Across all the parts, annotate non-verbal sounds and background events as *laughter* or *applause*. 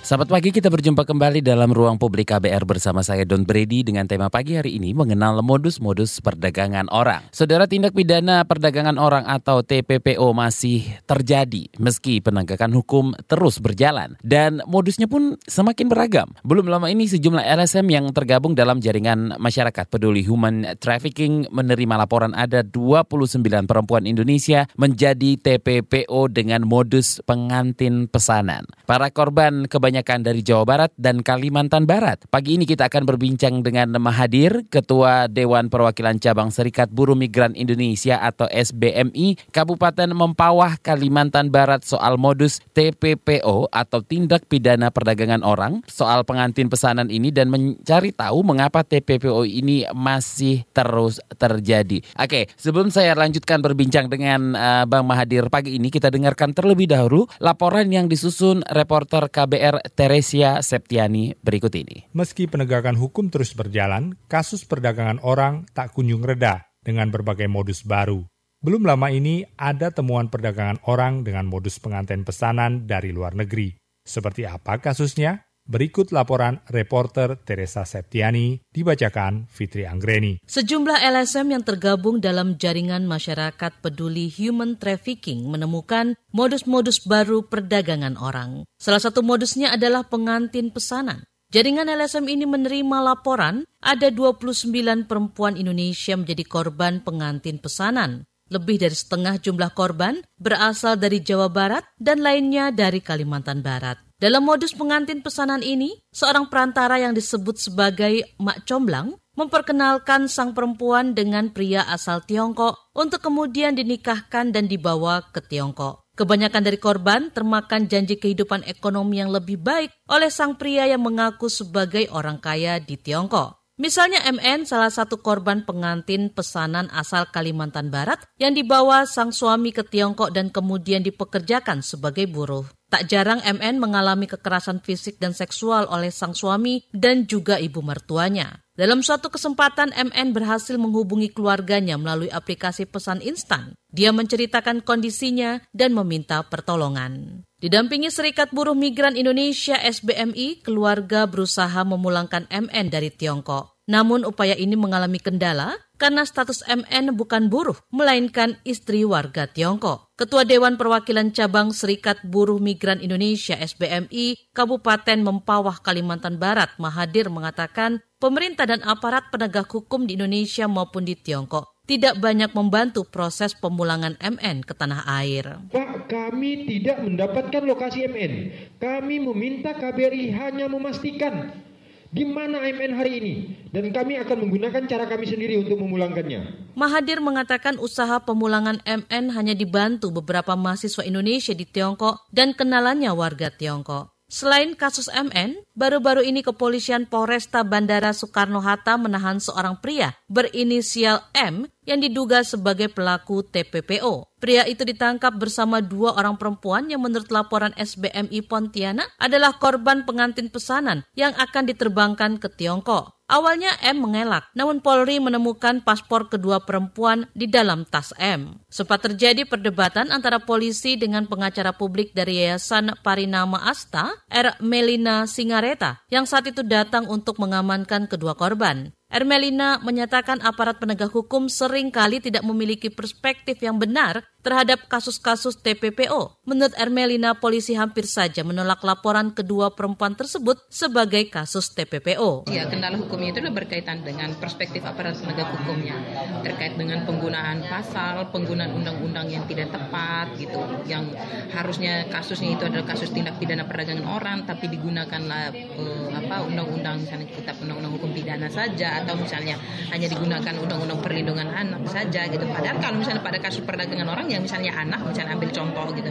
Selamat pagi, kita berjumpa kembali dalam ruang publik KBR bersama saya Don Brady dengan tema pagi hari ini mengenal modus-modus perdagangan orang. Saudara tindak pidana perdagangan orang atau TPPO masih terjadi meski penegakan hukum terus berjalan dan modusnya pun semakin beragam. Belum lama ini sejumlah LSM yang tergabung dalam jaringan masyarakat peduli human trafficking menerima laporan ada 29 perempuan Indonesia menjadi TPPO dengan modus pengantin pesanan. Para korban kebanyakan kebanyakan dari Jawa Barat dan Kalimantan Barat. Pagi ini kita akan berbincang dengan Mahadir, Ketua Dewan Perwakilan Cabang Serikat Buruh Migran Indonesia atau SBMI Kabupaten Mempawah, Kalimantan Barat soal modus TPPO atau tindak pidana perdagangan orang, soal pengantin pesanan ini dan mencari tahu mengapa TPPO ini masih terus terjadi. Oke, sebelum saya lanjutkan berbincang dengan uh, Bang Mahadir pagi ini, kita dengarkan terlebih dahulu laporan yang disusun reporter KBR Teresia Septiani berikut ini. Meski penegakan hukum terus berjalan, kasus perdagangan orang tak kunjung reda dengan berbagai modus baru. Belum lama ini ada temuan perdagangan orang dengan modus pengantin pesanan dari luar negeri. Seperti apa kasusnya? Berikut laporan reporter Teresa Septiani dibacakan Fitri Anggreni. Sejumlah LSM yang tergabung dalam jaringan masyarakat peduli human trafficking menemukan modus-modus baru perdagangan orang. Salah satu modusnya adalah pengantin pesanan. Jaringan LSM ini menerima laporan ada 29 perempuan Indonesia menjadi korban pengantin pesanan. Lebih dari setengah jumlah korban berasal dari Jawa Barat dan lainnya dari Kalimantan Barat. Dalam modus pengantin pesanan ini, seorang perantara yang disebut sebagai Mak Comblang memperkenalkan sang perempuan dengan pria asal Tiongkok untuk kemudian dinikahkan dan dibawa ke Tiongkok. Kebanyakan dari korban termakan janji kehidupan ekonomi yang lebih baik oleh sang pria yang mengaku sebagai orang kaya di Tiongkok. Misalnya MN salah satu korban pengantin pesanan asal Kalimantan Barat yang dibawa sang suami ke Tiongkok dan kemudian dipekerjakan sebagai buruh. Tak jarang MN mengalami kekerasan fisik dan seksual oleh sang suami dan juga ibu mertuanya. Dalam suatu kesempatan, MN berhasil menghubungi keluarganya melalui aplikasi pesan instan. Dia menceritakan kondisinya dan meminta pertolongan. Didampingi Serikat Buruh Migran Indonesia SBMI, keluarga berusaha memulangkan MN dari Tiongkok. Namun upaya ini mengalami kendala karena status MN bukan buruh, melainkan istri warga Tiongkok. Ketua Dewan Perwakilan Cabang Serikat Buruh Migran Indonesia SBMI Kabupaten Mempawah Kalimantan Barat Mahadir mengatakan pemerintah dan aparat penegak hukum di Indonesia maupun di Tiongkok tidak banyak membantu proses pemulangan MN ke tanah air. Pak, kami tidak mendapatkan lokasi MN. Kami meminta KBRI hanya memastikan di mana AMN hari ini dan kami akan menggunakan cara kami sendiri untuk memulangkannya. Mahathir mengatakan usaha pemulangan MN hanya dibantu beberapa mahasiswa Indonesia di Tiongkok dan kenalannya warga Tiongkok. Selain kasus MN, baru-baru ini kepolisian Polresta Bandara Soekarno-Hatta menahan seorang pria berinisial M yang diduga sebagai pelaku TPPO. Pria itu ditangkap bersama dua orang perempuan yang menurut laporan SBMI Pontianak adalah korban pengantin pesanan yang akan diterbangkan ke Tiongkok. Awalnya M mengelak, namun Polri menemukan paspor kedua perempuan di dalam tas M. Sempat terjadi perdebatan antara polisi dengan pengacara publik dari Yayasan Parinama Asta, R. Melina Singareta, yang saat itu datang untuk mengamankan kedua korban. Ermelina menyatakan aparat penegak hukum sering kali tidak memiliki perspektif yang benar terhadap kasus-kasus TPPO. Menurut Ermelina, polisi hampir saja menolak laporan kedua perempuan tersebut sebagai kasus TPPO. Ya, kendala hukumnya itu berkaitan dengan perspektif aparat penegak hukumnya, terkait dengan penggunaan pasal, penggunaan undang-undang yang tidak tepat gitu, yang harusnya kasusnya itu adalah kasus tindak pidana perdagangan orang, tapi digunakanlah uh, apa undang-undang misalnya kitab undang-undang hukum pidana saja, atau misalnya hanya digunakan undang-undang perlindungan anak saja gitu. Padahal kalau misalnya pada kasus perdagangan orang yang misalnya anak misalnya ambil contoh gitu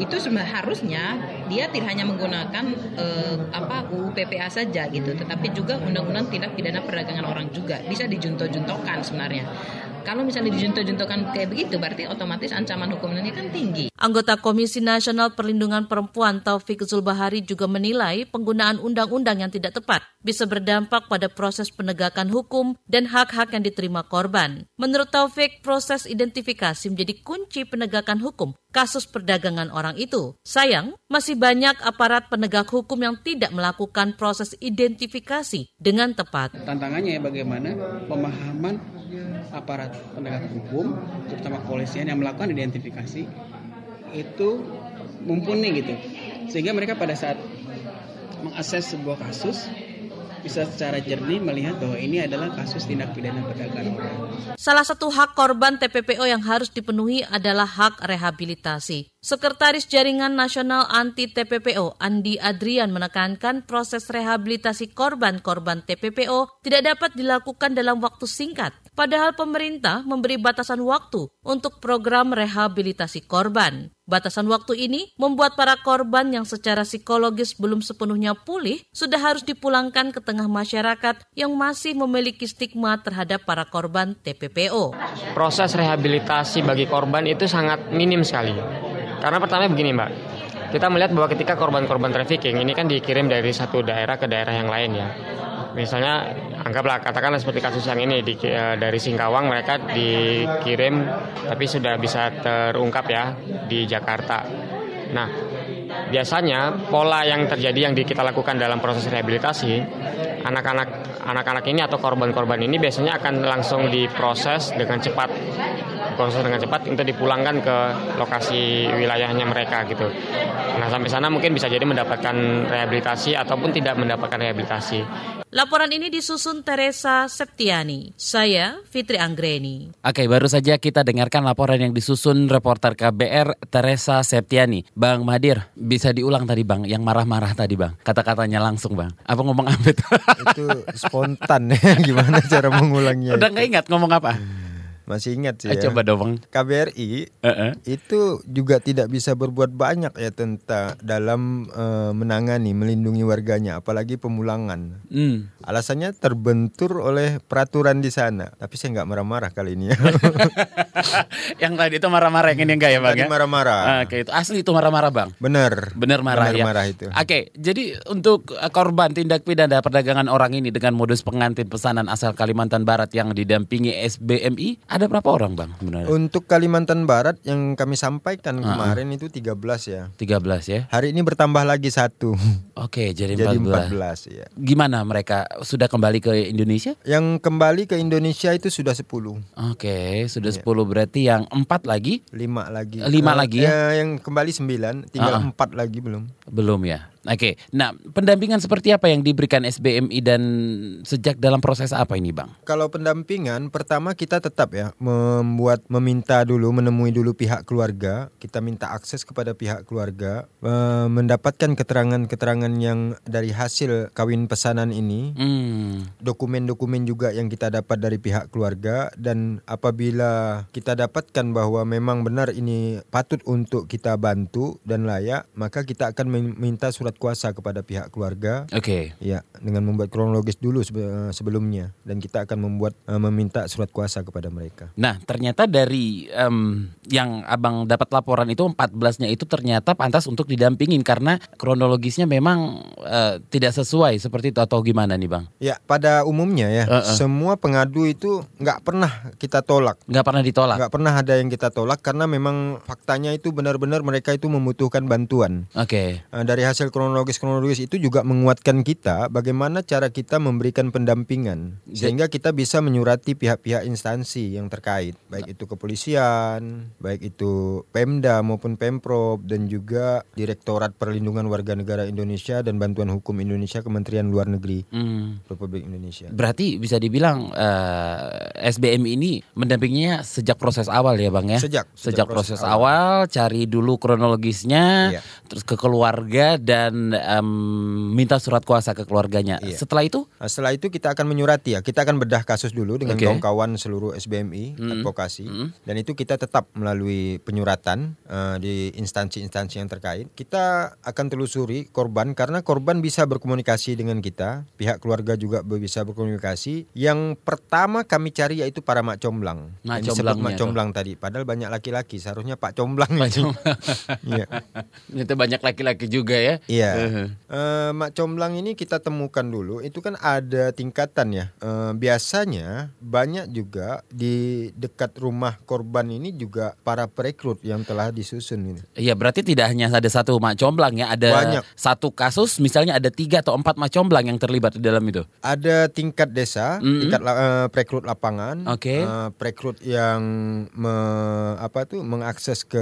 itu harusnya dia tidak hanya menggunakan uh, apa UU PPA saja gitu tetapi juga undang-undang tindak pidana perdagangan orang juga bisa dijunto-juntokan sebenarnya Kalau misalnya dijuntuh-juntuhkan kayak begitu, berarti otomatis ancaman hukumnya kan tinggi. Anggota Komisi Nasional Perlindungan Perempuan Taufik Zulbahari juga menilai penggunaan undang-undang yang tidak tepat bisa berdampak pada proses penegakan hukum dan hak-hak yang diterima korban. Menurut Taufik, proses identifikasi menjadi kunci penegakan hukum kasus perdagangan orang itu. Sayang, masih banyak aparat penegak hukum yang tidak melakukan proses identifikasi dengan tepat. Tantangannya ya bagaimana pemahaman aparat penegak hukum, terutama kepolisian yang melakukan identifikasi itu mumpuni gitu. Sehingga mereka pada saat mengakses sebuah kasus bisa secara jernih melihat bahwa ini adalah kasus tindak pidana perdagangan orang. Salah satu hak korban TPPO yang harus dipenuhi adalah hak rehabilitasi. Sekretaris Jaringan Nasional Anti TPPO Andi Adrian menekankan proses rehabilitasi korban-korban TPPO tidak dapat dilakukan dalam waktu singkat. Padahal pemerintah memberi batasan waktu untuk program rehabilitasi korban. Batasan waktu ini membuat para korban yang secara psikologis belum sepenuhnya pulih sudah harus dipulangkan ke tengah masyarakat yang masih memiliki stigma terhadap para korban TPPO. Proses rehabilitasi bagi korban itu sangat minim sekali. Karena pertama begini Mbak, kita melihat bahwa ketika korban-korban trafficking ini kan dikirim dari satu daerah ke daerah yang lain ya. Misalnya anggaplah katakanlah seperti kasus yang ini di, uh, dari Singkawang mereka dikirim tapi sudah bisa terungkap ya di Jakarta. Nah, biasanya pola yang terjadi yang di, kita lakukan dalam proses rehabilitasi anak-anak anak-anak ini atau korban-korban ini biasanya akan langsung diproses dengan cepat proses dengan cepat untuk dipulangkan ke lokasi wilayahnya mereka gitu. Nah sampai sana mungkin bisa jadi mendapatkan rehabilitasi ataupun tidak mendapatkan rehabilitasi. Laporan ini disusun Teresa Septiani. Saya Fitri Anggreni. Oke, baru saja kita dengarkan laporan yang disusun reporter KBR Teresa Septiani. Bang Madir, bisa diulang tadi Bang, yang marah-marah tadi Bang. Kata-katanya langsung Bang. Apa ngomong apa itu? itu spontan ya, *laughs* gimana cara mengulangnya? Udah nggak ingat ngomong apa? Masih ingat sih Eh, ya. coba dong. KBRI Uh-uh. itu juga tidak bisa berbuat banyak ya tentang dalam eh, menangani melindungi warganya apalagi pemulangan. Hmm. Alasannya terbentur oleh peraturan di sana. Tapi saya nggak marah-marah kali ini ya. *laughs* yang tadi itu marah-marah yang ini enggak ya Bang Tadi ya? marah-marah. Oke, itu asli itu marah-marah Bang. Bener. Bener marah Bener ya. marah itu. Oke, jadi untuk uh, korban tindak pidana perdagangan orang ini dengan modus pengantin pesanan asal Kalimantan Barat yang didampingi SBMI, ada berapa orang bang sebenarnya? Untuk Kalimantan Barat yang kami sampaikan Ah, kemarin itu 13 ya. 13 ya. Hari ini bertambah lagi satu. Oke, jadi, Jadi 14. 14 ya. Gimana mereka sudah kembali ke Indonesia? Yang kembali ke Indonesia itu sudah 10. Oke, sudah Iya. 10 berarti yang empat lagi Lima lagi. Lima Eh, lagi ya? eh, yang kembali sembilan, tinggal Ah, ah. empat lagi belum. belum ya. Oke, nah pendampingan seperti apa yang diberikan SBMI dan sejak dalam proses apa ini bang? Kalau pendampingan, pertama kita tetap ya membuat meminta dulu, menemui dulu pihak keluarga. Kita minta akses kepada pihak keluarga, eh, mendapatkan keterangan-keterangan yang dari hasil kawin pesanan ini. Hmm, dokumen-dokumen juga yang kita dapat dari pihak keluarga dan apabila kita dapatkan bahwa memang benar ini patut untuk kita bantu dan layak maka kita akan meminta surat kuasa kepada pihak keluarga oke. ya dengan membuat kronologis dulu sebe- sebelumnya dan kita akan membuat eh, meminta surat kuasa kepada mereka Nah, ternyata dari em, yang abang dapat laporan itu 14-nya itu ternyata pantas untuk didampingin karena kronologisnya memang eh, tidak sesuai seperti itu atau gimana nih bang? ya pada umumnya ya Eh, eh. semua pengadu itu nggak pernah kita tolak Nggak pernah ditolak? nggak pernah ada yang kita tolak karena memang faktanya itu benar-benar mereka itu membutuhkan bantuan Oke. Nah, dari hasil kronologis-kronologis itu juga menguatkan kita bagaimana cara kita memberikan pendampingan sehingga kita bisa menyurati pihak-pihak instansi yang terkait baik itu kepolisian, baik itu Pemda maupun Pemprov dan juga Direktorat Perlindungan Warga Negara Indonesia dan Bantuan Hukum Indonesia Kementerian Luar Negeri Hmm. Republik Indonesia. Berarti bisa dibilang eh, SBM ini mendampinginya sejak proses awal ya bang ya? Sejak- sejak sejak proses proses awal. cari dulu kronologisnya, Iya. terus ke keluarga dan dan em, minta surat kuasa ke keluarganya. Iya. Setelah itu, Nah, setelah itu kita akan menyurati ya. Kita akan bedah kasus dulu dengan Oke. kawan-kawan seluruh SBMI advokasi dan itu kita tetap melalui penyuratan eh, di instansi-instansi yang terkait. Kita akan telusuri korban karena korban bisa berkomunikasi dengan kita, pihak keluarga juga bisa berkomunikasi. Yang pertama kami cari yaitu para mak comblang. Mak Yang disebut mak tuh. comblang tadi. Padahal banyak laki-laki, seharusnya Pak comblang. Pak. Comblang. *laughs* Iya. itu banyak laki-laki juga ya. Iya. Uh-huh. Eh, Mak Comblang ini kita temukan dulu, itu kan ada tingkatan ya. Eh, biasanya banyak juga di dekat rumah korban ini juga para perekrut yang telah disusun ini. Iya berarti tidak hanya ada satu mak comblang ya, ada Banyak. satu kasus misalnya ada tiga atau empat mak comblang yang terlibat di dalam itu. Ada tingkat desa, Mm-mm. tingkat la- eh, perekrut lapangan, Oke. eh, perekrut yang me- apa tuh mengakses ke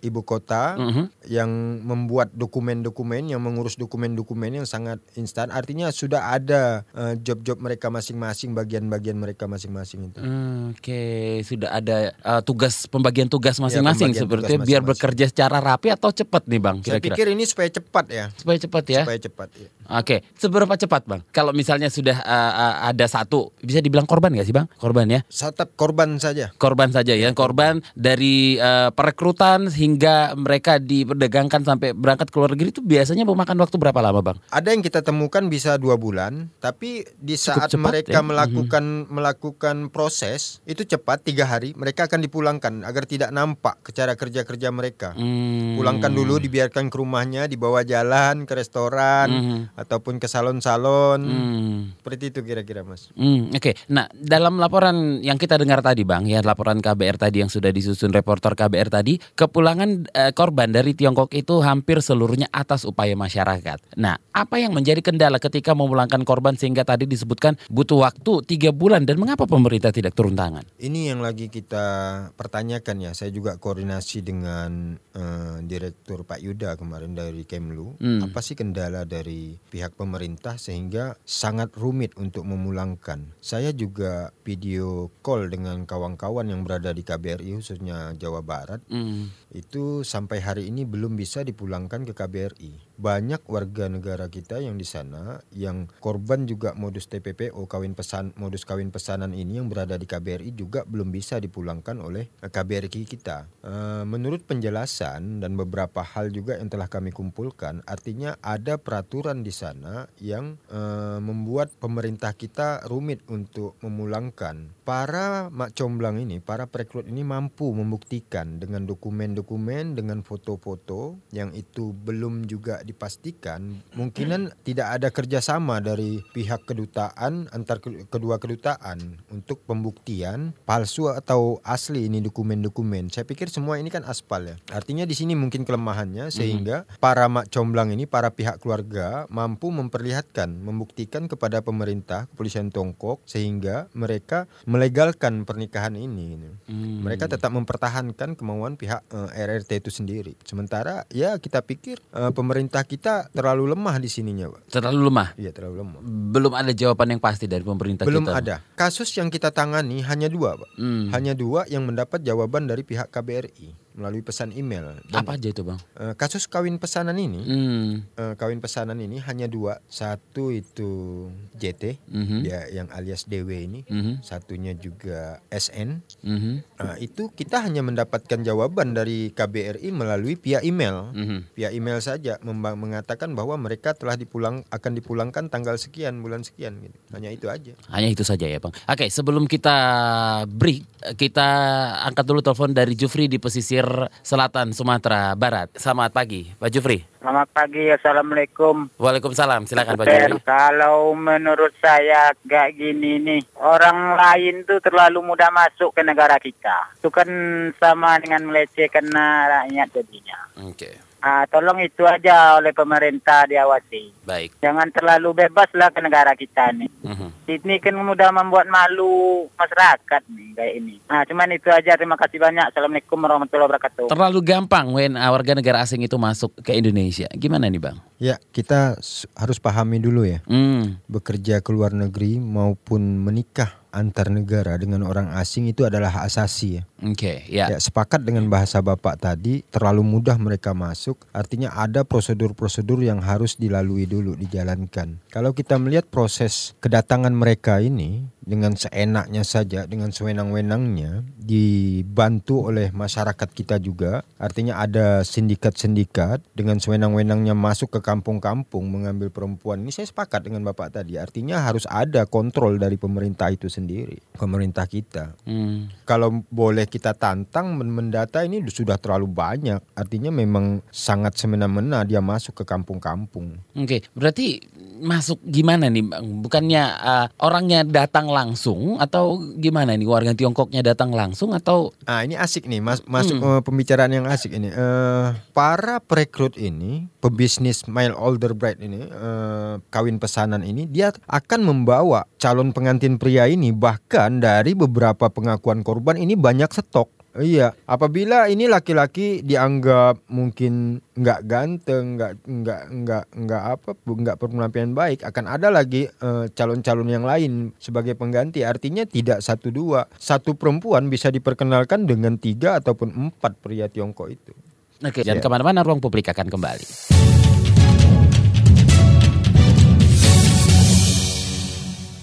ibu kota, Mhm. yang membuat dokumen-dokumen, yang mengurus dokumen-dokumen yang sangat instan. Artinya sudah ada eh, job-job mereka masing-masing, bagian-bagian mereka masing-masing itu. Hmm, Oke, sudah ada uh, tugas pembagian tugas masing-masing pembagian seperti tugas biar masing-masing. bekerja secara rapi atau cepat nih bang Saya kira-kira. pikir ini supaya cepat ya. Supaya cepat ya. Supaya cepat. ya. Oke, seberapa cepat bang? Kalau misalnya sudah uh, uh, ada satu, bisa dibilang korban nggak sih bang? Korban ya? Satap korban saja. Korban saja ya, korban dari uh, perekrutan hingga mereka diperdagangkan sampai berangkat ke luar negeri itu biasanya memakan waktu berapa lama bang? Ada yang kita temukan bisa dua bulan, tapi di Cukup saat cepat mereka ya. melakukan melakukan proses itu cepat tiga hari mereka akan dipulangkan agar tidak nampak ke cara kerja kerja mereka. Hmm. Pulangkan dulu, dibiarkan ke rumahnya, dibawa jalan ke restoran Mhm. ataupun ke salon-salon. Hmm. Seperti itu kira-kira mas. Hmm, Oke, nah dalam laporan yang kita dengar tadi bang, ya laporan KBR tadi yang sudah disusun reporter KBR tadi, kepulangan eh, korban dari Tiongkok itu hampir seluruhnya atas upaya masyarakat. Nah, apa yang menjadi kendala ketika memulangkan korban sehingga tadi disebutkan butuh waktu tiga bulan dan mengapa pemerintah tidak turun tangan? Ini yang lagi kita pertanyakan ya. Saya juga koordinasi dengan eh, Direktur Pak Yuda kemarin dari Kemlu. Hmm. Apa sih kendala dari pihak pemerintah sehingga sangat rumit untuk memulangkan? Saya juga video call dengan kawan-kawan yang berada di KBRI khususnya Jawa Barat. Hmm. Itu sampai hari ini belum bisa dipulangkan ke KBRI. Banyak warga negara kita yang di sana yang korban juga modus TPPO kawin pesan modus kawin pesanan ini yang berada di KBRI juga belum bisa dipulangkan oleh eh, KBRI kita. Eh, menurut penjelasan dan beberapa hal juga yang telah kami kumpulkan, artinya ada peraturan di sana yang eh, membuat pemerintah kita rumit untuk memulangkan. Para mak comblang ini, para perekrut ini mampu membuktikan dengan dokumen-dokumen, dengan foto-foto yang itu belum juga dipastikan, mungkinan tidak ada kerjasama dari pihak kedutaan antar ke- kedua kedutaan untuk pembuktian palsu atau asli ini dokumen-dokumen. Saya pikir semua ini kan aspal ya. Artinya di sini mungkin kelemahannya sehingga para mak comblang ini, para pihak keluarga mampu memperlihatkan, membuktikan kepada pemerintah, kepolisian Tiongkok sehingga mereka melegalkan pernikahan ini. gitu. Hmm. Mereka tetap mempertahankan kemauan pihak eh, RRT itu sendiri. Sementara ya kita pikir eh, pemerintah kita terlalu lemah di sininya, Pak. Terlalu lemah. Iya, terlalu lemah. Belum ada jawaban yang pasti dari pemerintah Belum kita. ada. Kasus yang kita tangani hanya dua, Pak. Hmm. Hanya dua yang mendapat jawaban dari pihak KBRI melalui pesan email. Dan, Apa aja itu bang? eh, kasus kawin pesanan ini, Hmm. eh, kawin pesanan ini hanya dua. Satu itu JT, Mhm. ya yang alias DW ini. Mhm. Satunya juga SN. Mhm. Nah, itu kita hanya mendapatkan jawaban dari KBRI melalui via email. Mhm. Via email saja mengatakan bahwa mereka telah dipulang akan dipulangkan tanggal sekian bulan sekian gitu. Hanya itu aja. Hanya itu saja ya bang. Oke sebelum kita break kita angkat dulu telepon dari Jufri di pesisir selatan Sumatera Barat. Selamat pagi Pak Jufri. Selamat pagi, Assalamualaikum. Waalaikumsalam. Silakan Pak Jufri. kalau menurut saya gak gini nih, orang lain tuh terlalu mudah masuk ke negara kita. Itu kan sama dengan melecehkan rakyat jadinya. Oke Ah, tolong itu aja oleh pemerintah diawasi. baik. Jangan terlalu bebas lah ke negara kita nih. Mhm. Ini kan mudah membuat malu masyarakat nih kayak ini. Nah, cuman itu aja. Terima kasih banyak. Assalamualaikum warahmatullahi wabarakatuh. Terlalu gampang WNA warga negara asing itu masuk ke Indonesia. Gimana nih bang? Ya, kita s- harus pahami dulu ya. Hmm. Bekerja ke luar negeri maupun menikah antar negara dengan orang asing itu adalah hak asasi ya. Oke, ya. Ya, sepakat dengan bahasa Bapak tadi, terlalu mudah mereka masuk, artinya ada prosedur-prosedur yang harus dilalui dulu, dijalankan. Kalau kita melihat proses kedatangan mereka ini dengan seenaknya saja, dengan sewenang-wenangnya, dibantu oleh masyarakat kita juga, artinya ada sindikat-sindikat dengan sewenang-wenangnya masuk ke kampung-kampung mengambil perempuan. Ini saya sepakat dengan Bapak tadi, artinya harus ada kontrol dari pemerintah itu sendiri, pemerintah kita. Hmm. Kalau boleh kita tantang men- mendata ini sudah terlalu banyak. Artinya memang sangat semena-mena dia masuk ke kampung-kampung. Oke, berarti masuk gimana nih Bang? Bukannya uh, orangnya datang langsung atau gimana nih warga Tiongkoknya datang langsung atau Ah ini asik nih mas masuk Hmm. eh, pembicaraan yang asik ini. Eh, para perekrut ini, pebisnis mail order bride ini, eh, kawin pesanan ini, dia akan membawa calon pengantin pria ini bahkan dari beberapa pengakuan korban ini banyak stok. Iya, apabila ini laki-laki dianggap mungkin nggak ganteng, nggak nggak nggak nggak apa, nggak berpenampilan baik, akan ada lagi eh, calon-calon yang lain sebagai pengganti. Artinya tidak satu dua, satu perempuan bisa diperkenalkan dengan tiga ataupun empat pria Tiongkok itu. Oke, jangan Ya. ke mana-mana ruang publik akan kembali.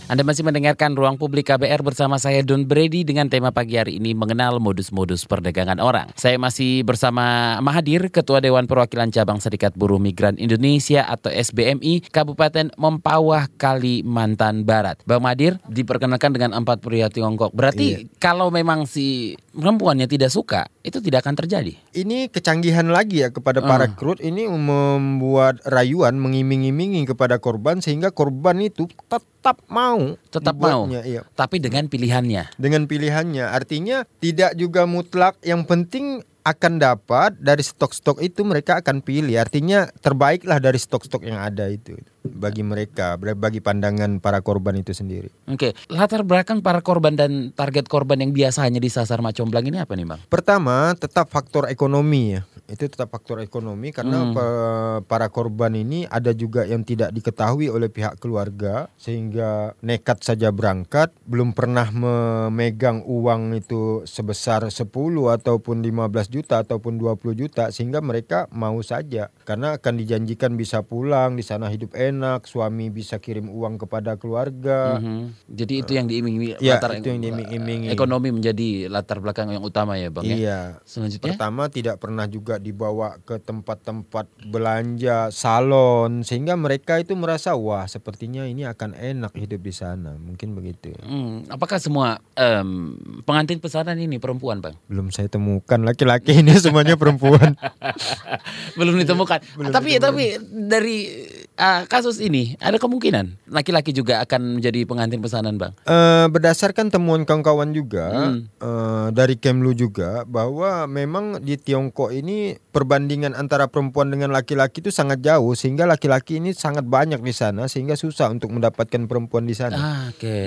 Anda masih mendengarkan Ruang Publik KBR bersama saya Don Brady dengan tema pagi hari ini mengenal modus-modus perdagangan orang. Saya masih bersama Mahadir, Ketua Dewan Perwakilan Cabang Serikat Buruh Migran Indonesia atau SBMI Kabupaten Mempawah, Kalimantan Barat. Bang Mahadir diperkenalkan dengan empat pria Tiongkok. Berarti kalau memang si perempuannya tidak suka, itu tidak akan terjadi. Ini kecanggihan lagi ya kepada para Ah. krut ini membuat rayuan mengiming-imingi kepada korban sehingga korban itu tetap mau Tetap mau. iya. Tapi dengan pilihannya. dengan pilihannya. Artinya tidak juga mutlak yang penting akan dapat dari stok-stok itu mereka akan pilih. Artinya terbaiklah dari stok-stok yang ada itu bagi mereka, bagi pandangan para korban itu sendiri. Oke, latar belakang para korban dan target korban yang biasanya disasar Macomblang ini apa nih bang? Pertama, tetap faktor ekonomi ya. Itu tetap faktor ekonomi karena Hmm. para korban ini ada juga yang tidak diketahui oleh pihak keluarga sehingga nekat saja berangkat, belum pernah memegang uang itu sebesar 10 ataupun 15 juta ataupun 20 juta sehingga mereka mau saja karena akan dijanjikan bisa pulang di sana hidup enak, suami bisa kirim uang kepada keluarga. Mhm. Jadi itu yang diiming-imingi Ya, latar itu yang diiming-imingi. ekonomi menjadi latar belakang yang utama ya bang ya. Iya. Selanjutnya, Pertama tidak pernah juga dibawa ke tempat-tempat belanja, salon sehingga mereka itu merasa wah sepertinya ini akan enak hidup di sana. Mungkin begitu. hmm, apakah semua em, pengantin pesanan ini perempuan bang? Belum saya temukan laki-laki ini *laughs* semuanya perempuan. Belum ditemukan. Belum tapi ditemukan. tapi dari ah, kasus ini ada kemungkinan laki-laki juga akan menjadi pengantin pesanan bang. Eh, berdasarkan temuan kawan-kawan juga Hmm. eh, dari Kemlu juga bahwa memang di Tiongkok ini perbandingan antara perempuan dengan laki-laki itu sangat jauh sehingga laki-laki ini sangat banyak di sana sehingga susah untuk mendapatkan perempuan di sana. Ah, Oke.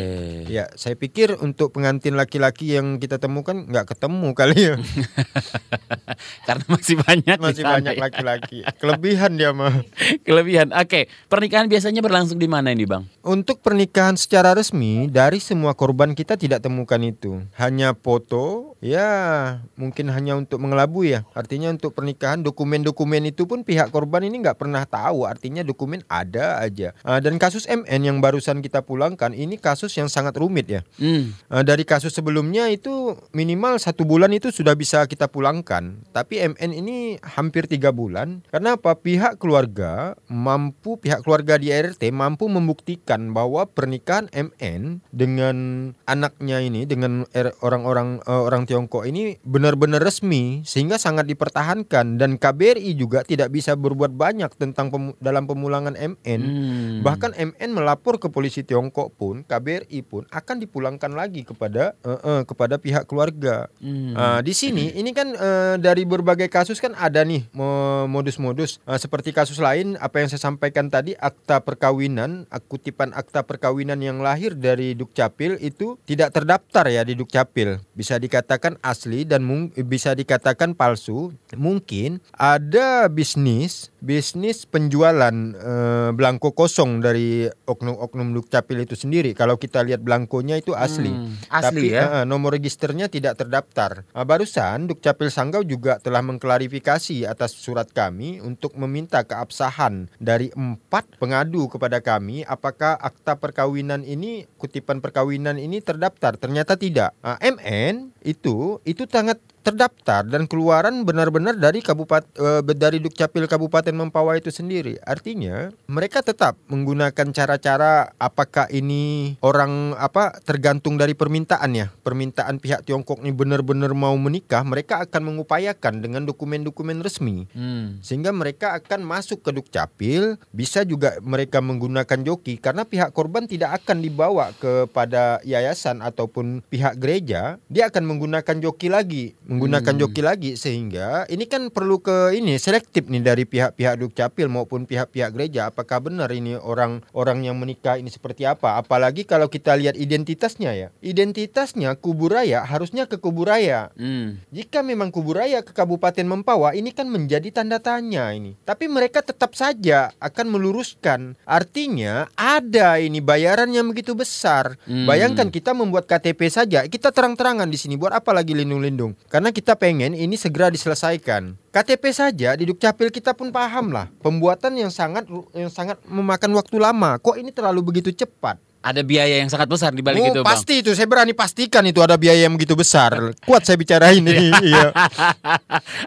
Ya, saya pikir untuk pengantin laki-laki yang kita temukan nggak ketemu kali ya. *laughs* Karena masih banyak Masih banyak ya. laki-laki. Kelebihan dia mah. *laughs* Kelebihan. Oke, pernikahan biasanya berlangsung di mana ini bang? Untuk pernikahan secara resmi dari semua korban kita tidak temukan itu. Hanya foto, ya mungkin hanya untuk mengelabui ya. Artinya untuk pernikahan dokumen-dokumen itu pun pihak korban ini nggak pernah tahu. Artinya dokumen ada aja. Ah, dan kasus MN yang barusan kita pulangkan ini kasus yang sangat rumit ya. Hmm. Eh, dari kasus sebelumnya itu minimal satu bulan itu sudah bisa kita pulangkan. Tapi MN ini hampir tiga bulan. Karena apa? Pihak keluarga mampu, pihak keluarga di RT mampu membuktikan bahwa pernikahan MN dengan anaknya ini, dengan R- orang-orang eh, orang Tiongkok ini benar-benar resmi sehingga sangat dipertahankan dan KBRI juga tidak bisa berbuat banyak tentang pemu- dalam pemulangan MN. Hmm. Bahkan MN melapor ke polisi Tiongkok pun, KBRI pun akan dipulangkan lagi kepada eh, eh, kepada pihak keluarga. Hmm. Ah, di sini ini kan eh, dari berbagai kasus kan ada nih mo- modus-modus Eh, seperti kasus lain apa yang saya sampaikan sampaikan tadi akta perkawinan, kutipan akta perkawinan yang lahir dari Dukcapil itu tidak terdaftar ya di Dukcapil. Bisa dikatakan asli dan bisa dikatakan palsu. Mungkin ada bisnis bisnis penjualan eh, belangko kosong dari oknum-oknum Dukcapil itu sendiri. Kalau kita lihat belangkonya itu asli. Hmm, asli Tapi ya? eh, nomor registernya tidak terdaftar. Ah, barusan Dukcapil Sanggau juga telah mengklarifikasi atas surat kami untuk meminta keabsahan dari empat pengadu kepada kami apakah akta perkawinan ini kutipan perkawinan ini terdaftar? Ternyata tidak. Ah, MN itu itu sangat terdaftar dan keluaran benar-benar dari kabupaten dari Dukcapil Kabupaten Mempawah itu sendiri. Artinya mereka tetap menggunakan cara-cara apakah ini orang apa tergantung dari permintaannya. Permintaan pihak Tiongkok ini benar-benar mau menikah, mereka akan mengupayakan dengan dokumen-dokumen resmi. Hmm. Sehingga mereka akan masuk ke Dukcapil, bisa juga mereka menggunakan joki karena pihak korban tidak akan dibawa kepada yayasan ataupun pihak gereja, dia akan menggunakan joki lagi menggunakan Hmm. joki lagi sehingga ini kan perlu ke ini selektif nih dari pihak-pihak Dukcapil maupun pihak-pihak gereja. Apakah benar ini orang-orang yang menikah ini seperti apa? Apalagi kalau kita lihat identitasnya ya. Identitasnya Kuburaya harusnya ke Kuburaya Hmm. jika memang Kuburaya ke Kabupaten Mempawah ini kan menjadi tanda tanya ini. Tapi mereka tetap saja akan meluruskan. Artinya ada ini bayaran yang begitu besar. Hmm. bayangkan kita membuat KTP saja kita terang-terangan di sini buat apa lagi lindung-lindung karena kita pengen ini segera diselesaikan. KTP saja di Dukcapil kita pun paham lah pembuatan yang sangat yang sangat memakan waktu lama. Kok ini terlalu begitu cepat? Ada biaya yang sangat besar di balik oh, itu, Bang. pasti itu saya berani pastikan itu ada biaya yang begitu besar. Kuat saya bicarain ini. *laughs* iya.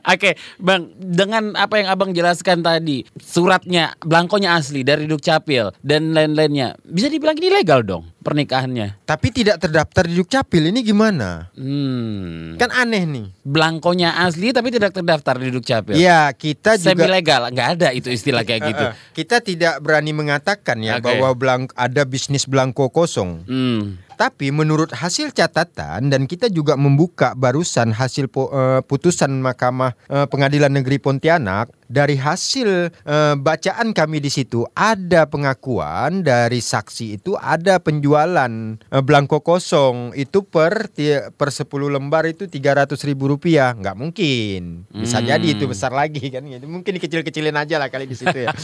Oke, Bang, dengan apa yang Abang jelaskan tadi, suratnya, belangkonya asli dari Dukcapil dan lain-lainnya, bisa dibilang ini legal dong pernikahannya. Tapi tidak terdaftar di Dukcapil ini gimana? Hmm. Kan aneh nih. Belangkonya asli tapi tidak terdaftar di Dukcapil. Iya, kita Semi juga legal, nggak ada itu istilah kayak gitu. Eh, eh, kita tidak berani mengatakan ya Oke. bahwa belang, ada bisnis belangko kosong. Hmm. Tapi menurut hasil catatan dan kita juga membuka barusan hasil eh, putusan Mahkamah eh, Pengadilan Negeri Pontianak dari hasil eh, bacaan kami di situ ada pengakuan dari saksi itu ada penjualan belangko kosong itu per per 10 lembar itu 300 ribu rupiah nggak mungkin bisa Hmm. jadi itu besar lagi kan gitu. mungkin dikecil-kecilin aja lah kali di situ ya. *laughs*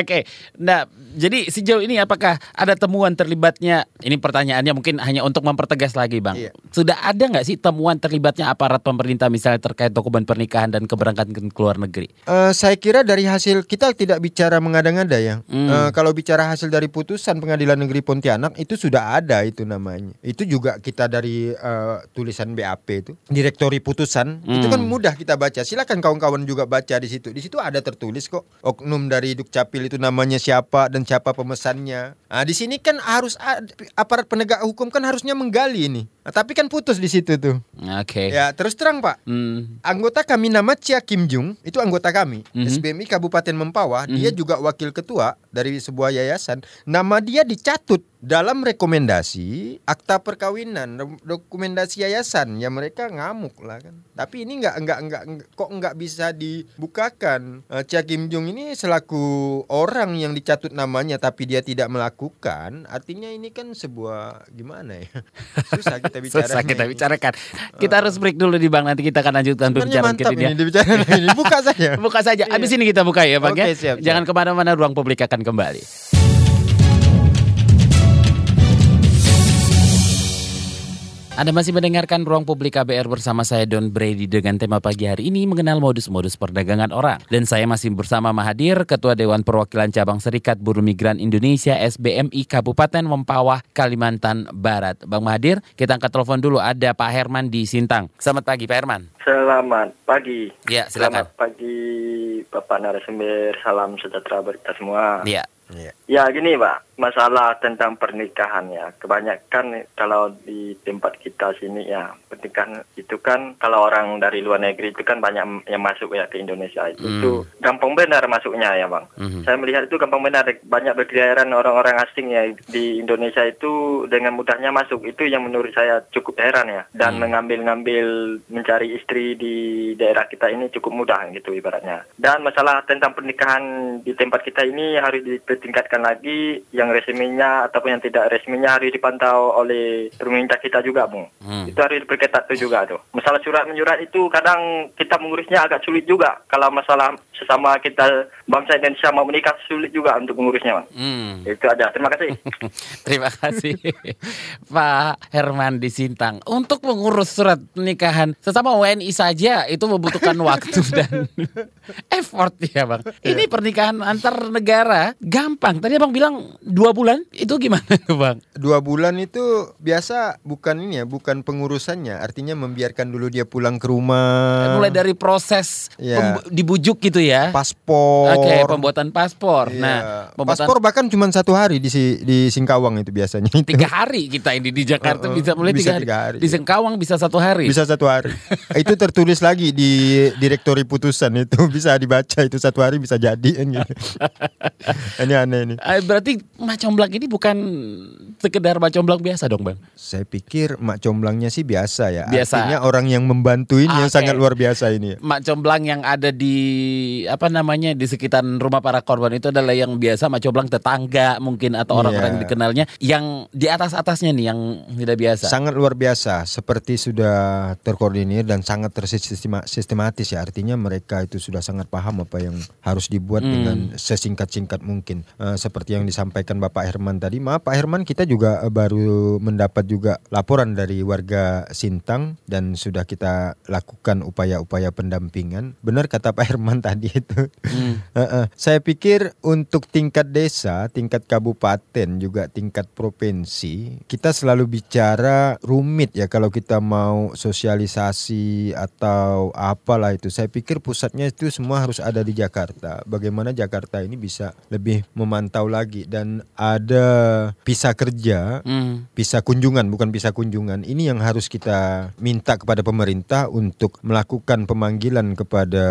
Oke, nah jadi sejauh ini apakah ada temuan terlibatnya? Ini pertanyaannya mungkin hanya untuk mempertegas lagi, bang. Iya. Sudah ada nggak sih temuan terlibatnya aparat pemerintah misalnya terkait dokumen pernikahan dan keberangkatan ke luar negeri? Eh, saya kira dari hasil kita tidak bicara mengada-ngada ya. Hmm. Eh, kalau bicara hasil dari putusan Pengadilan Negeri Pontianak itu sudah ada itu namanya. Itu juga kita dari eh, tulisan BAP itu, direktori putusan itu kan Hmm. mudah kita baca. Silakan kawan-kawan juga baca di situ. Di situ ada tertulis kok oknum dari Dukcapil itu namanya siapa dan siapa pemesannya. Nah, di sini kan harus ad- aparat penegak hukum kan harusnya menggali ini. Nah, tapi kan putus di situ tuh. Oke. Ya, terus terang Pak. Hmm. Anggota kami nama Chia Kim Jung, itu anggota kami, Mhm. SBMI Kabupaten Mempawah, dia Mhm. juga wakil ketua dari sebuah yayasan. Nama dia dicatut dalam rekomendasi akta perkawinan, rekomendasi yayasan. Ya mereka ngamuk lah kan. Tapi ini nggak nggak nggak kok nggak bisa dibukakan. Eh, Chia Kim Jung ini selaku orang yang dicatut namanya tapi dia tidak melakukan, artinya ini kan sebuah gimana ya? *laughs* Susah kita bicara. Susah kita bicarakan. Kita harus break dulu di bang. Nanti kita akan lanjutkan pembicaraan kita ini dibicarakan ini. Buka saja. *laughs* Buka saja. Abis ini kita buka ya bang Oke, ya. siap, siap. Jangan ke mana-mana. Ruang publik akan kembali. Anda masih mendengarkan Ruang Publik KBR bersama saya Don Brady dengan tema pagi hari ini mengenal modus-modus perdagangan orang. Dan saya masih bersama Mahadir, Ketua Dewan Perwakilan Cabang Serikat Buruh Migran Indonesia SBMI Kabupaten Mempawah, Kalimantan Barat. Bang Mahadir, kita angkat telepon dulu. Ada Pak Herman di Sintang. Selamat pagi Pak Herman. Selamat pagi. Ya, silakan. Selamat pagi Bapak narasumber. Salam sejahtera bagi kita semua. Iya. Iya. Ya gini Pak, masalah tentang pernikahan ya. Kebanyakan kalau di tempat kita sini ya, pernikahan itu kan kalau orang dari luar negeri itu kan banyak yang masuk ya ke Indonesia itu. Hmm. Itu gampang benar masuknya ya Bang. Mhm. Saya melihat itu gampang benar banyak berkeliaran orang-orang asing ya di Indonesia itu dengan mudahnya masuk. Itu yang menurut saya cukup heran ya. Dan mengambil-ngambil mencari istri di daerah kita ini cukup mudah gitu ibaratnya. Dan masalah tentang pernikahan di tempat kita ini harus dipertingkatkan lagi yang resminya ataupun yang tidak resminya harus dipantau oleh pemerintah kita juga, Bung. Hmm. Itu harus diperketat tuh juga tuh. Masalah surat menyurat itu kadang kita mengurusnya agak sulit juga. Kalau masalah sesama kita bangsa Indonesia mau menikah sulit juga untuk mengurusnya, Bang. Hmm. Itu aja. Terima kasih. *laughs* Terima kasih Pak Herman di Sintang. Untuk mengurus surat pernikahan sesama WNI saja itu membutuhkan *laughs* waktu dan effort ya Bang. Ini pernikahan antar negara gampang. Tadi Abang bilang dua bulan itu gimana *laughs* tuh Bang? Dua bulan itu biasa bukan ini ya, bukan pengurusannya. Artinya membiarkan dulu dia pulang ke rumah. Mulai dari proses Ya. dibujuk gitu ya. paspor. Oke, pembuatan paspor. Iya. Nah, pembuatan paspor bahkan cuma satu hari di si- di Singkawang itu biasanya. Itu. tiga hari kita ini di Jakarta Uh, uh, bisa mulai bisa tiga hari. tiga hari, Di ya. Sengkawang bisa satu hari. Bisa satu hari. *laughs* itu tertulis lagi di direktori putusan itu *laughs* bisa dibaca itu satu hari bisa jadi kan gitu. ini aneh ini. Eh, Berarti mak comblang ini bukan sekedar mak comblang biasa dong bang? Saya pikir mak comblangnya sih biasa ya. Biasa. Artinya orang yang membantu ini yang Oke. sangat luar biasa ini. Mak comblang yang ada di apa namanya di sekitaran rumah para korban itu adalah yang biasa mak comblang tetangga mungkin atau orang-orang Iya. yang dikenalnya yang di atas atasnya nih yang tidak biasa. Sangat luar biasa, seperti sudah terkoordinir dan sangat tersistematis ya. Artinya mereka itu sudah sangat paham apa yang harus dibuat Hmm. dengan sesingkat-singkat mungkin. Eh, seperti yang disampaikan Bapak Herman tadi. Maaf Pak Herman, kita juga eh, baru mendapat juga laporan dari warga Sintang dan sudah kita lakukan upaya-upaya pendampingan. Benar kata Pak Herman *laughs* tadi itu. Hmm. *laughs* Saya pikir untuk tingkat desa, tingkat kabupaten juga tingkat provinsi, kita selalu bicara rumit ya kalau kita mau sosialisasi atau apalah itu. Saya pikir pusatnya itu semua harus ada di Jakarta. Bagaimana Jakarta ini bisa lebih memantau lagi dan ada pisah kerja Hmm. Bisa kunjungan bukan bisa kunjungan. Ini yang harus kita minta kepada pemerintah untuk melakukan pemanggilan kepada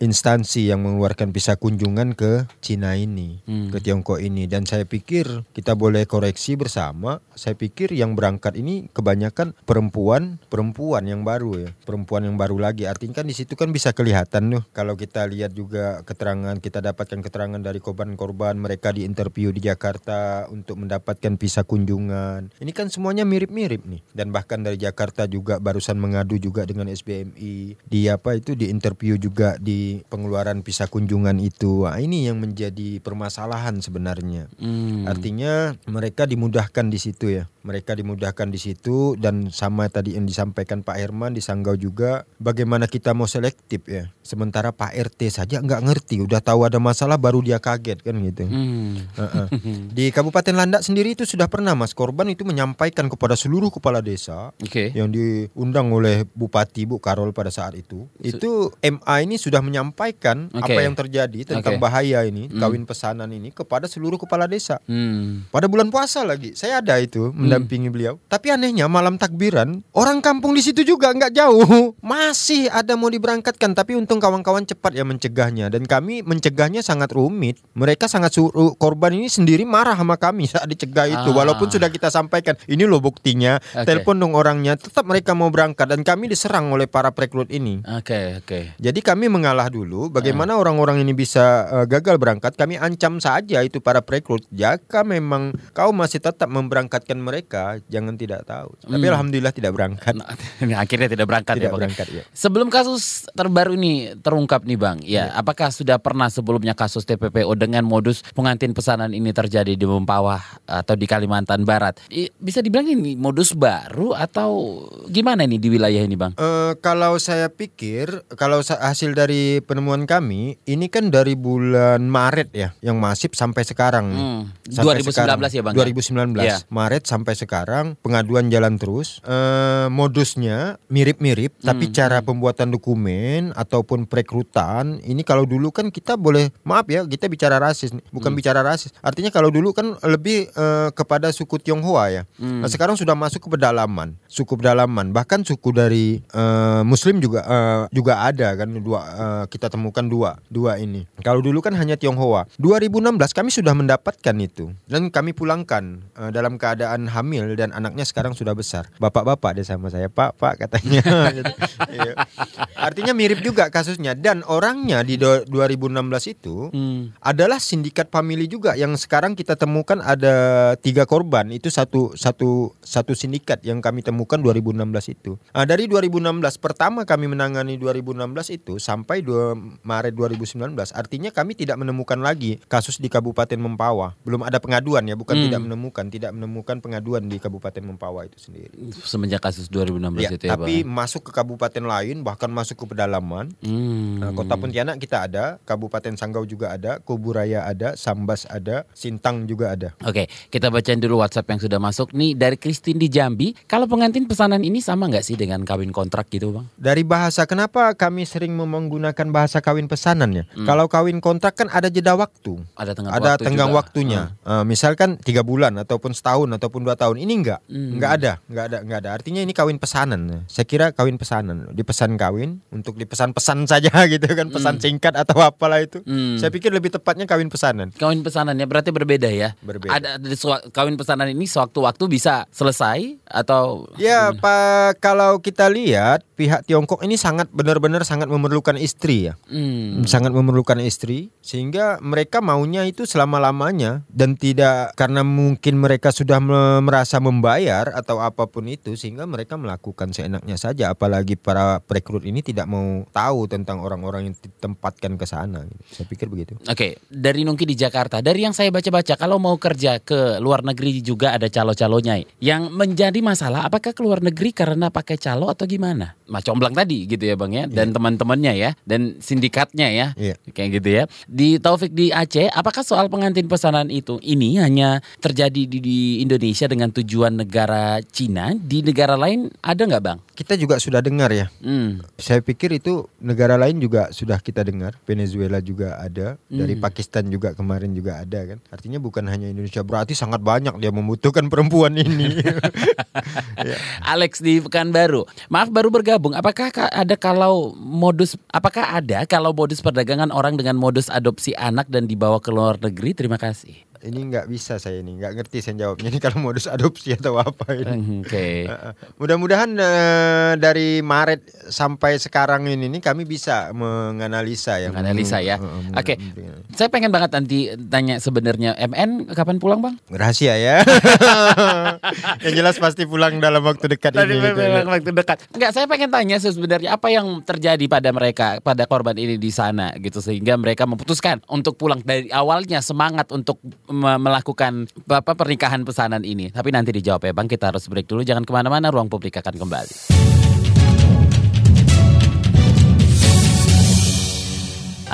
instansi yang mengeluarkan visa kunjungan ke Cina ini, Hmm. ke Tiongkok ini dan saya pikir kita boleh koreksi bersama. Saya pikir yang berangkat ini kebanyakan perempuan, perempuan yang baru ya. Perempuan yang baru lagi. Artinya kan di situ kan bisa kelihatan tuh kalau kita lihat juga keterangan kita dapatkan keterangan dari korban-korban mereka diinterview di Jakarta untuk mendapatkan visa kunjungan. Ini kan semuanya mirip-mirip nih. Dan bahkan dari Jakarta juga barusan mengadu juga dengan SBMI. Di apa itu di interview juga di pengeluaran visa kunjungan itu. Wah, ini yang menjadi permasalahan sebenarnya. Hmm. Artinya mereka dimudahkan di situ ya. Mereka dimudahkan di situ dan sama tadi yang disampaikan Pak Herman di Sanggau juga bagaimana kita mau selektif ya. Sementara Pak RT saja nggak ngerti, udah tahu ada masalah baru dia kaget kan gitu. Hmm. Heeh. *laughs* Di Kabupaten Landak sendiri itu sudah pernah Mas korban itu menyampaikan kepada seluruh kepala desa Oke. yang diundang oleh Bupati Bu Karol pada saat itu. Itu MA ini sudah menyampaikan Oke. apa yang terjadi tentang Oke. bahaya ini, Hmm. kawin pesanan ini kepada seluruh kepala desa. Hmm. Pada bulan puasa lagi, saya ada itu mendampingi beliau. Tapi anehnya malam takbiran, orang kampung di situ juga nggak jauh, *laughs* masih ada mau diberangkatkan. Tapi untung kawan-kawan cepat ya mencegahnya dan kami mencegahnya sangat rumit. Mereka sangat suruh korban ini sendiri marah sama kami *laughs* saat dicegah itu. Ah. Walaupun sudah kita sampaikan, ini loh buktinya. Oke. Telepon dong orangnya, tetap mereka mau berangkat dan kami diserang oleh para perekrut ini. Oke oke. Jadi kami mengalah dulu. Bagaimana orang-orang ini bisa uh, gagal berangkat? Kami ancam saja itu para perekrut. Jika memang kau masih tetap memberangkatkan mereka, jangan tidak tahu. Tapi Hmm. alhamdulillah tidak berangkat. Nah, *laughs* akhirnya tidak berangkat tidak ya Bang. berangkat ya. Sebelum kasus terbaru ini terungkap nih Bang, ya apakah sudah pernah sebelumnya kasus TPPO dengan modus pengantin pesanan ini terjadi di Mempawah atau di Kalimantan Barat? Bisa dibilang ini modus baru atau gimana nih di wilayah ini Bang? Eh, kalau saya pikir, kalau hasil dari penemuan kami, ini kan dari bulan Maret ya, yang masif sampai sekarang. Hmm. Sampai 2019 ya, Bang, ya? 2019 Iya. Maret sampai sampai sekarang pengaduan jalan terus. Eh, modusnya mirip-mirip, tapi cara pembuatan dokumen ataupun perekrutan ini kalau dulu kan kita boleh maaf ya kita bicara rasis, nih, bukan bicara rasis. Artinya kalau dulu kan lebih eh, kepada suku Tionghoa ya. Nah, sekarang sudah masuk ke pedalaman, suku pedalaman. Bahkan suku dari eh, Muslim juga eh, juga ada kan dua eh, kita temukan dua dua ini. Kalau dulu kan hanya Tionghoa. 2016 kami sudah mendapatkan itu dan kami pulangkan eh, dalam keadaan hamil dan anaknya sekarang sudah besar. Bapak-bapak deh sama saya, Pak, Pak katanya. *laughs* Gitu. Iya. Artinya mirip juga kasusnya dan orangnya di do- 2016 itu adalah sindikat family juga yang sekarang kita temukan ada tiga korban itu satu satu satu sindikat yang kami temukan 2016 itu. Nah, dari 2016 pertama kami menangani 2016 itu sampai 2 Maret 2019 artinya kami tidak menemukan lagi kasus di Kabupaten Mempawah. Belum ada pengaduan ya, bukan Hmm. tidak menemukan, tidak menemukan pengaduan di Kabupaten Mempawah itu sendiri. Semenjak kasus 2016 Ya, itu ya, tapi Bang. masuk ke kabupaten lain bahkan masuk ke pedalaman. Hmm. Nah, Kota Pontianak kita ada, Kabupaten Sanggau juga ada, Kuburaya ada, Sambas ada, Sintang juga ada. Oke, kita bacain dulu WhatsApp yang sudah masuk nih dari Christine di Jambi. Kalau pengantin pesanan ini sama nggak sih dengan kawin kontrak gitu, Bang? Dari bahasa kenapa kami sering menggunakan bahasa kawin pesanan ya? Kalau kawin kontrak kan ada jeda waktu. Ada tenggang ada waktu tenggang juga. waktunya. Eh, misalkan tiga bulan ataupun setahun ataupun dua tahun. Ini enggak, Hmm. enggak ada, enggak ada, enggak ada. Artinya ini kawin pesanan. Saya kira kawin pesanan. Dipesan kawin untuk dipesan-pesan *laughs* saja gitu kan, pesan singkat atau apalah itu. Hmm. Saya pikir lebih tepatnya kawin pesanan. Kawin pesanannya berarti berbeda ya? Berbeda. Ada ada kawin pesanan ini sewaktu-waktu bisa selesai atau Ya, Pak, kalau kita lihat pihak Tiongkok ini sangat benar-benar sangat memerlukan istri ya. Hmm. Sangat memerlukan istri sehingga mereka maunya itu selama-lamanya dan tidak karena mungkin mereka sudah merasa membayar atau apa pun itu sehingga mereka melakukan seenaknya saja apalagi para perekrut ini tidak mau tahu tentang orang-orang yang ditempatkan ke sana. Saya pikir begitu. Oke, dari Nungki di Jakarta. Dari yang saya baca-baca, kalau mau kerja ke luar negeri juga ada calo-calonya. Yang menjadi masalah, apakah ke luar negeri karena pakai calo atau gimana? Macomblang tadi gitu ya Bang ya, dan teman-temannya ya, dan sindikatnya ya, Iya. kayak gitu ya. Di Taufik di Aceh, apakah soal pengantin pesanan itu ini hanya terjadi di, di Indonesia dengan tujuan negara Cina? Di negara lain ada nggak Bang? Kita juga sudah dengar ya. Hmm. Saya pikir itu negara lain juga sudah kita dengar. Venezuela juga ada, dari Pakistan juga kemarin juga ada kan. Artinya bukan hanya Indonesia, berarti sangat banyak dia membutuhkan perempuan ini. *laughs* Alex di Pekanbaru. Maaf baru bergabung. Apakah ka- ada kalau modus apakah ada kalau modus perdagangan orang dengan modus adopsi anak dan dibawa ke luar negeri? Terima kasih. Ini nggak bisa saya ini, nggak ngerti saya jawabnya ini *laughs* kalau modus adopsi atau apa ini. Hmm, Oke. *laughs* Heeh. Mudah-mudahan eh, dari Maret sampai sekarang ini nih kami bisa menganalisa ya. Menganalisa ya. Oke. memberikan- Saya pengen banget nanti tanya sebenarnya MN kapan pulang, Bang? Rahasia ya. *laughs* Yang jelas pasti pulang dalam waktu dekat Tadi ini. gitu ya. memang waktu dekat. Enggak, saya pengen tanya sebenarnya apa yang terjadi pada mereka, pada korban ini di sana gitu sehingga mereka memutuskan untuk pulang dari awalnya semangat untuk melakukan apa pernikahan pesanan ini. Tapi nanti dijawab ya, Bang. Kita harus break dulu. Jangan ke mana-mana. Ruang publik akan kembali.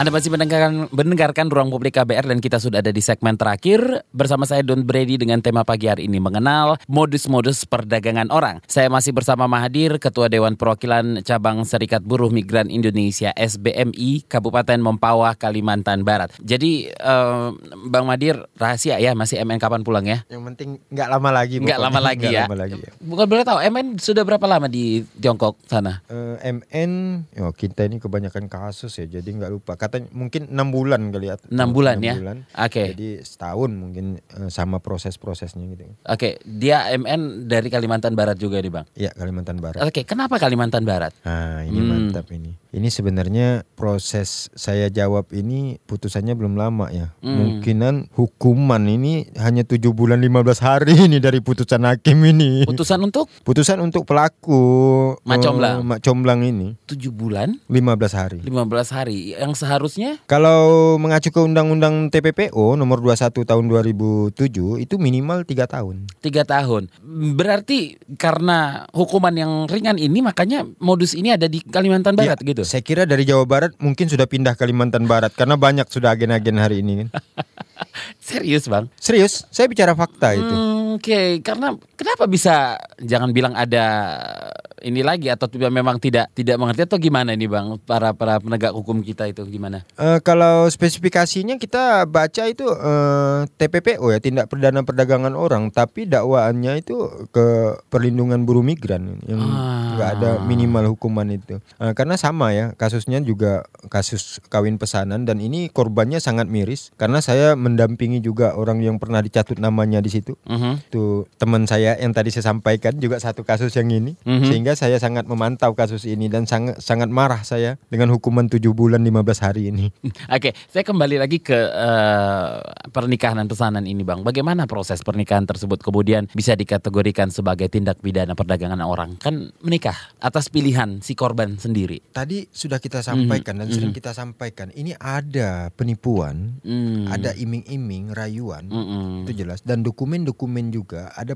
Anda masih mendengarkan, mendengarkan Ruang Publik KBR dan kita sudah ada di segmen terakhir bersama saya Don Brady dengan tema pagi hari ini mengenal modus-modus perdagangan orang. Saya masih bersama Mahadir, Ketua Dewan Perwakilan Cabang Serikat Buruh Migran Indonesia SBMI Kabupaten Mempawah, Kalimantan Barat. Jadi eh, Bang Mahadir rahasia ya masih MN kapan pulang ya? Yang penting nggak lama lagi. Nggak pokoknya. lama lagi Nggak ya. lama lagi ya. Bukan boleh tahu MN sudah berapa lama di Tiongkok sana? Eh, MN, oh kita ini kebanyakan kasus ya, jadi nggak lupa. Katanya mungkin enam bulan kali ya. Enam bulan ya? bulan. Oke. Jadi setahun mungkin eh, sama proses-prosesnya gitu. Oke, dia MN dari Kalimantan Barat juga nih Bang. Ya Kalimantan Barat. Oke, kenapa Kalimantan Barat? Nah ini Hmm. mantap ini. Ini sebenarnya proses saya jawab ini putusannya belum lama ya. Hmm. Mungkinan hukuman ini hanya tujuh bulan 15 hari ini dari putusan hakim ini. Putusan untuk Putusan untuk pelaku Mak Comblang. eh, Mak Comblang ini 7 bulan 15 hari. 15 hari yang seharusnya Kalau mengacu ke Undang-Undang TPPO nomor 21 tahun 2007 itu minimal tiga tahun. tiga tahun. Berarti karena hukuman yang ringan ini makanya modus ini ada di Kalimantan Barat Ya, gitu. Saya kira dari Jawa Barat mungkin sudah pindah Kalimantan Barat karena banyak sudah agen-agen hari ini kan. *laughs* Serius bang? Serius, saya bicara fakta itu. Hmm, Oke, karena kenapa bisa jangan bilang ada ini lagi atau memang tidak tidak mengerti atau gimana ini bang para para penegak hukum kita itu gimana? Eh, kalau spesifikasinya kita baca itu eh, TPPO ya tindak pidana perdagangan orang, tapi dakwaannya itu ke perlindungan buruh migran yang nggak ada minimal hukuman itu. Eh, karena sama ya kasusnya juga kasus kawin pesanan dan ini korbannya sangat miris karena saya mendampingi juga orang yang pernah dicatut namanya di situ. Mhm. Itu teman saya yang tadi saya sampaikan juga satu kasus yang ini Mhm. sehingga saya sangat memantau kasus ini dan sangat sangat marah saya dengan hukuman 7 bulan 15 hari ini. *laughs* Oke, saya kembali lagi ke eh, pernikahan dan pesanan ini, Bang. Bagaimana proses pernikahan tersebut kemudian bisa dikategorikan sebagai tindak pidana perdagangan orang? Kan menikah atas pilihan si korban sendiri. Tadi sudah kita sampaikan dan Mhm, sering mhm. kita sampaikan ini ada penipuan, Hmm. ada iming-iming, rayuan, Mm-mm. itu jelas dan dokumen-dokumen juga ada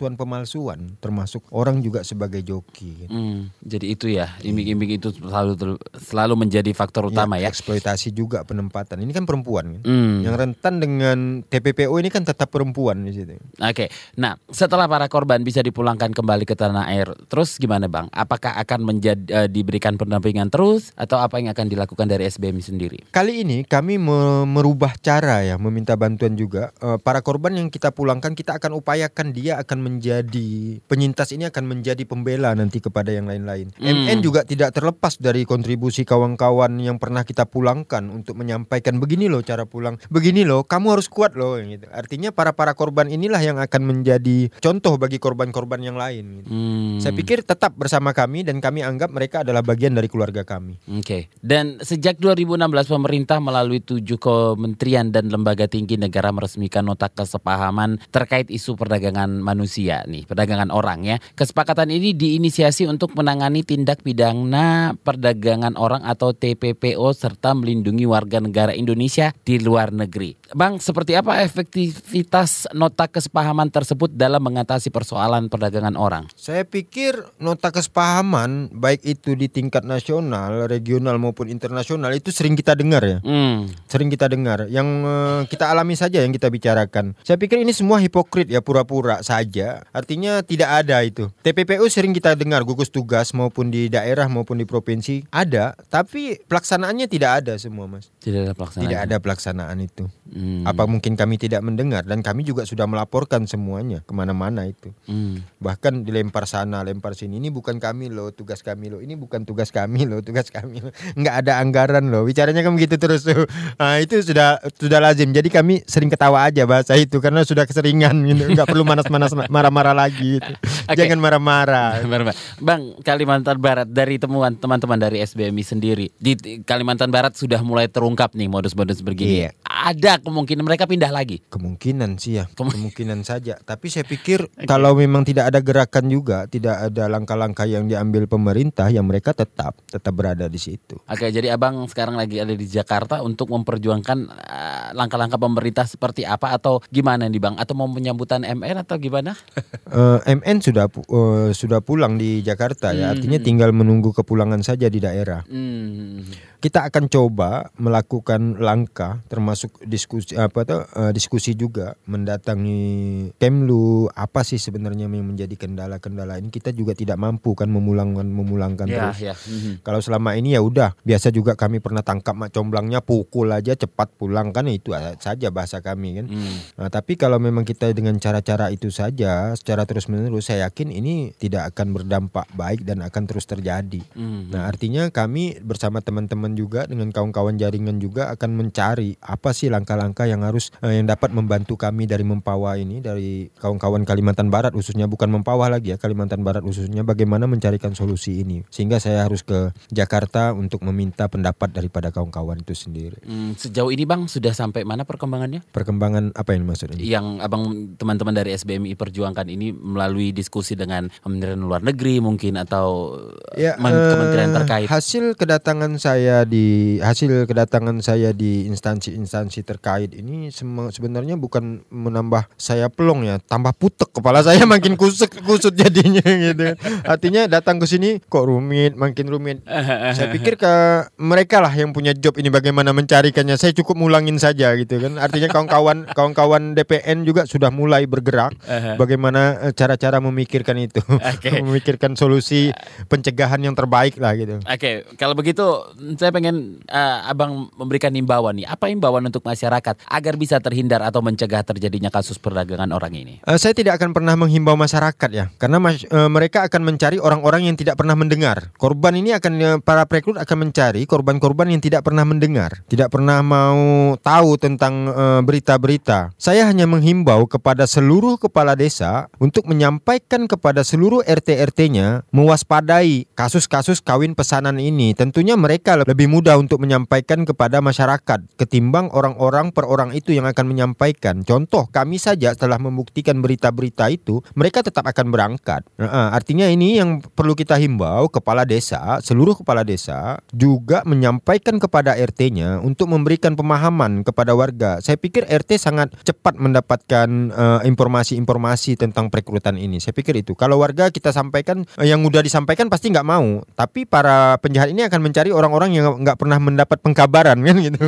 pemalsuan-pemalsuan termasuk orang juga sebagai joki. Hmm, jadi itu ya, iming-iming itu selalu ter- selalu menjadi faktor utama ya. Eksploitasi juga penempatan. Ini kan perempuan kan. Hmm. Yang rentan dengan TPPO ini kan tetap perempuan di situ. Oke, nah setelah para korban bisa dipulangkan kembali ke tanah air, terus gimana bang? Apakah akan menjadi eh, diberikan pendampingan terus atau apa yang akan dilakukan dari SBM sendiri? Kali ini kami me- merubah cara ya, meminta bantuan juga. Eh, para korban yang kita pulangkan, kita akan upayakan dia akan menjadi penyintas ini akan menjadi pembela nanti kepada yang lain-lain. Hmm. MN juga tidak terlepas dari kontribusi kawan-kawan yang pernah kita pulangkan untuk menyampaikan begini loh cara pulang, begini loh, kamu harus kuat loh. Gitu. Artinya para para korban inilah yang akan menjadi contoh bagi korban-korban yang lain. gitu. Hmm. Saya pikir tetap bersama kami dan kami anggap mereka adalah bagian dari keluarga kami. Oke. Dan sejak 2016 pemerintah melalui tujuh kementerian dan lembaga tinggi negara meresmikan nota kesepahaman terkait isu perdagangan manusia nih, perdagangan orang ya. Kesepakatan ini diinisiasi untuk menangani tindak pidana perdagangan orang atau TPPO serta melindungi warga negara Indonesia di luar negeri. Bang, seperti apa efektivitas nota kesepahaman tersebut dalam mengatasi persoalan perdagangan orang? Saya pikir nota kesepahaman baik itu di tingkat nasional, regional maupun internasional itu sering kita dengar ya. Hmm. Sering kita dengar. Yang eh, kita alami saja yang kita bicarakan. Saya pikir ini semua hipokrit ya pura-pura saja. Artinya tidak ada itu. TPPU sering kita dengar gugus tugas maupun di daerah maupun di provinsi ada, tapi pelaksanaannya tidak ada semua, Mas. Tidak ada pelaksanaan. Tidak ada pelaksanaan itu. Hmm. Apa mungkin kami tidak mendengar dan kami juga sudah melaporkan semuanya ke mana-mana itu. Hmm. Bahkan dilempar sana, lempar sini. Ini bukan kami loh, tugas kami loh. Ini bukan tugas kami loh, tugas kami loh. Nggak ada anggaran loh. Bicaranya kan begitu terus tuh. Nah, itu sudah sudah lazim. Jadi kami sering ketawa aja bahasa itu karena sudah keseringan gitu. Nggak perlu manas-manas marah-marah lagi gitu. Oke. Jangan marah-marah. *laughs* Bang. Kalimantan Barat dari temuan teman-teman dari SBMI sendiri di Kalimantan Barat sudah mulai terungkap nih modus-modus begini. Iya. Ada kemungkinan mereka pindah lagi. Kemungkinan sih ya, kemungkinan saja. Tapi saya pikir kalau memang tidak ada gerakan juga, tidak ada langkah-langkah yang diambil pemerintah, ya mereka tetap tetap berada di situ. Oke, jadi Abang sekarang lagi ada di Jakarta untuk memperjuangkan langkah-langkah pemerintah seperti apa atau gimana nih Bang? Atau mau penyambutan MN atau gimana? *laughs* Eh, MN sudah eh, sudah pulang di Jakarta ya, artinya tinggal menunggu kepulangan saja di daerah. Hmm. Kita akan coba melakukan langkah termasuk diskusi apa tuh eh, diskusi juga mendatangi Kemlu apa sih sebenarnya yang menjadi kendala-kendala ini kita juga tidak mampu kan memulangkan memulangkan Ya, terus. ya. Mhm. Kalau selama ini ya udah biasa juga kami pernah tangkap mak comblangnya pukul aja cepat pulang kan itu saja bahasa kami kan. Hmm. Nah, tapi kalau memang kita dengan cara-cara itu saja secara terus-menerus saya yakin ini tidak akan berdampak baik dan akan terus terjadi. Hmm. Nah, artinya kami bersama teman-teman juga dengan kawan-kawan jaringan juga akan mencari apa sih langkah-langkah yang harus eh, yang dapat membantu kami dari Mempawah ini dari kawan-kawan Kalimantan Barat khususnya bukan Mempawah lagi ya Kalimantan Barat khususnya bagaimana mencarikan solusi ini. Sehingga saya harus ke Jakarta untuk meminta pendapat daripada kawan-kawan itu sendiri. Hmm, sejauh ini Bang sudah sampai mana perkembangannya? Perkembangan apa yang maksudnya? Yang Abang teman-teman dari SBMI perjuangkan ini melalui diskusi dengan Kementerian Luar Negeri mungkin atau Ya, men- eh, kementerian terkait. Hasil kedatangan saya saya di hasil kedatangan saya di instansi-instansi terkait ini sebenarnya bukan menambah saya pelong ya, tambah putek kepala saya makin kusut kusut jadinya gitu. Artinya datang ke sini kok rumit, makin rumit. saya pikir ke mereka lah yang punya job ini bagaimana mencarikannya. Saya cukup mulangin saja gitu kan. Artinya kawan-kawan kawan-kawan DPN juga sudah mulai bergerak bagaimana eh, cara-cara memikirkan itu. Oke. *laughs* memikirkan solusi pencegahan yang terbaik lah gitu. Oke, kalau begitu saya pengen eh, abang memberikan himbauan nih. Apa himbauan untuk masyarakat agar bisa terhindar atau mencegah terjadinya kasus perdagangan orang ini? Eh, saya tidak akan pernah menghimbau masyarakat ya, karena mas- eh, mereka akan mencari orang-orang yang tidak pernah mendengar. Korban ini akan eh, para perekrut akan mencari korban-korban yang tidak pernah mendengar, tidak pernah mau tahu tentang eh, berita-berita. Saya hanya menghimbau kepada seluruh kepala desa untuk menyampaikan kepada seluruh RT-RT-nya mewaspadai kasus-kasus kawin pesanan ini. Tentunya mereka lebih mudah untuk menyampaikan kepada masyarakat ketimbang orang-orang per orang itu yang akan menyampaikan. Contoh kami saja setelah membuktikan berita-berita itu, mereka tetap akan berangkat. Nah, artinya ini yang perlu kita himbau kepala desa, seluruh kepala desa juga menyampaikan kepada RT-nya untuk memberikan pemahaman kepada warga. Saya pikir RT sangat cepat mendapatkan eh, informasi-informasi tentang perekrutan ini. Saya pikir itu. Kalau warga kita sampaikan eh, yang mudah disampaikan pasti nggak mau. Tapi para penjahat ini akan mencari orang-orang yang nggak pernah mendapat pengkabaran kan gitu.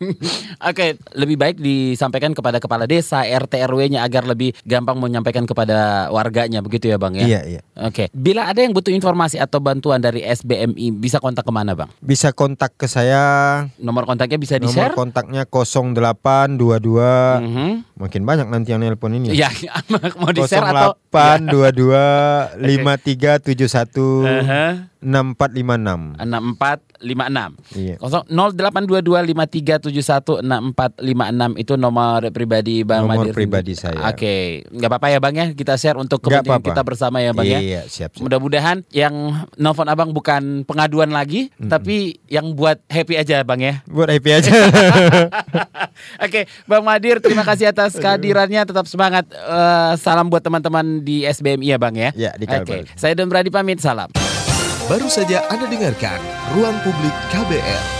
*laughs* Oke, lebih baik disampaikan kepada kepala desa, RT RW-nya agar lebih gampang menyampaikan kepada warganya, begitu ya Bang ya? Iya, iya. Oke, bila ada yang butuh informasi atau bantuan dari SBMI, bisa kontak ke mana Bang? Bisa kontak ke saya Nomor kontaknya bisa nomor di-share? kontaknya 0822 Mhm. makin banyak nanti yang nelpon ini. Ya, *laughs* mau di-share atau 0822 5371 Aha. 6456. 6456. Iya. 082253716456 itu nomor pribadi Bang Nomor Madir. pribadi saya. Oke, nggak apa-apa ya Bang ya, kita share untuk kepentingan kita bersama ya Bang ya. Iya, siap, siap. Mudah-mudahan yang nelfon Abang bukan pengaduan lagi, tapi yang buat happy aja Bang ya. Buat happy aja. *laughs* Oke, Bang Madir, terima kasih atas kehadirannya. Tetap semangat. Eh, salam buat teman-teman di SBMI ya, Bang ya. Ya, di Oke, Kalbar. saya Don Brady pamit. Salam. Baru saja Anda dengarkan Ruang Publik KBR.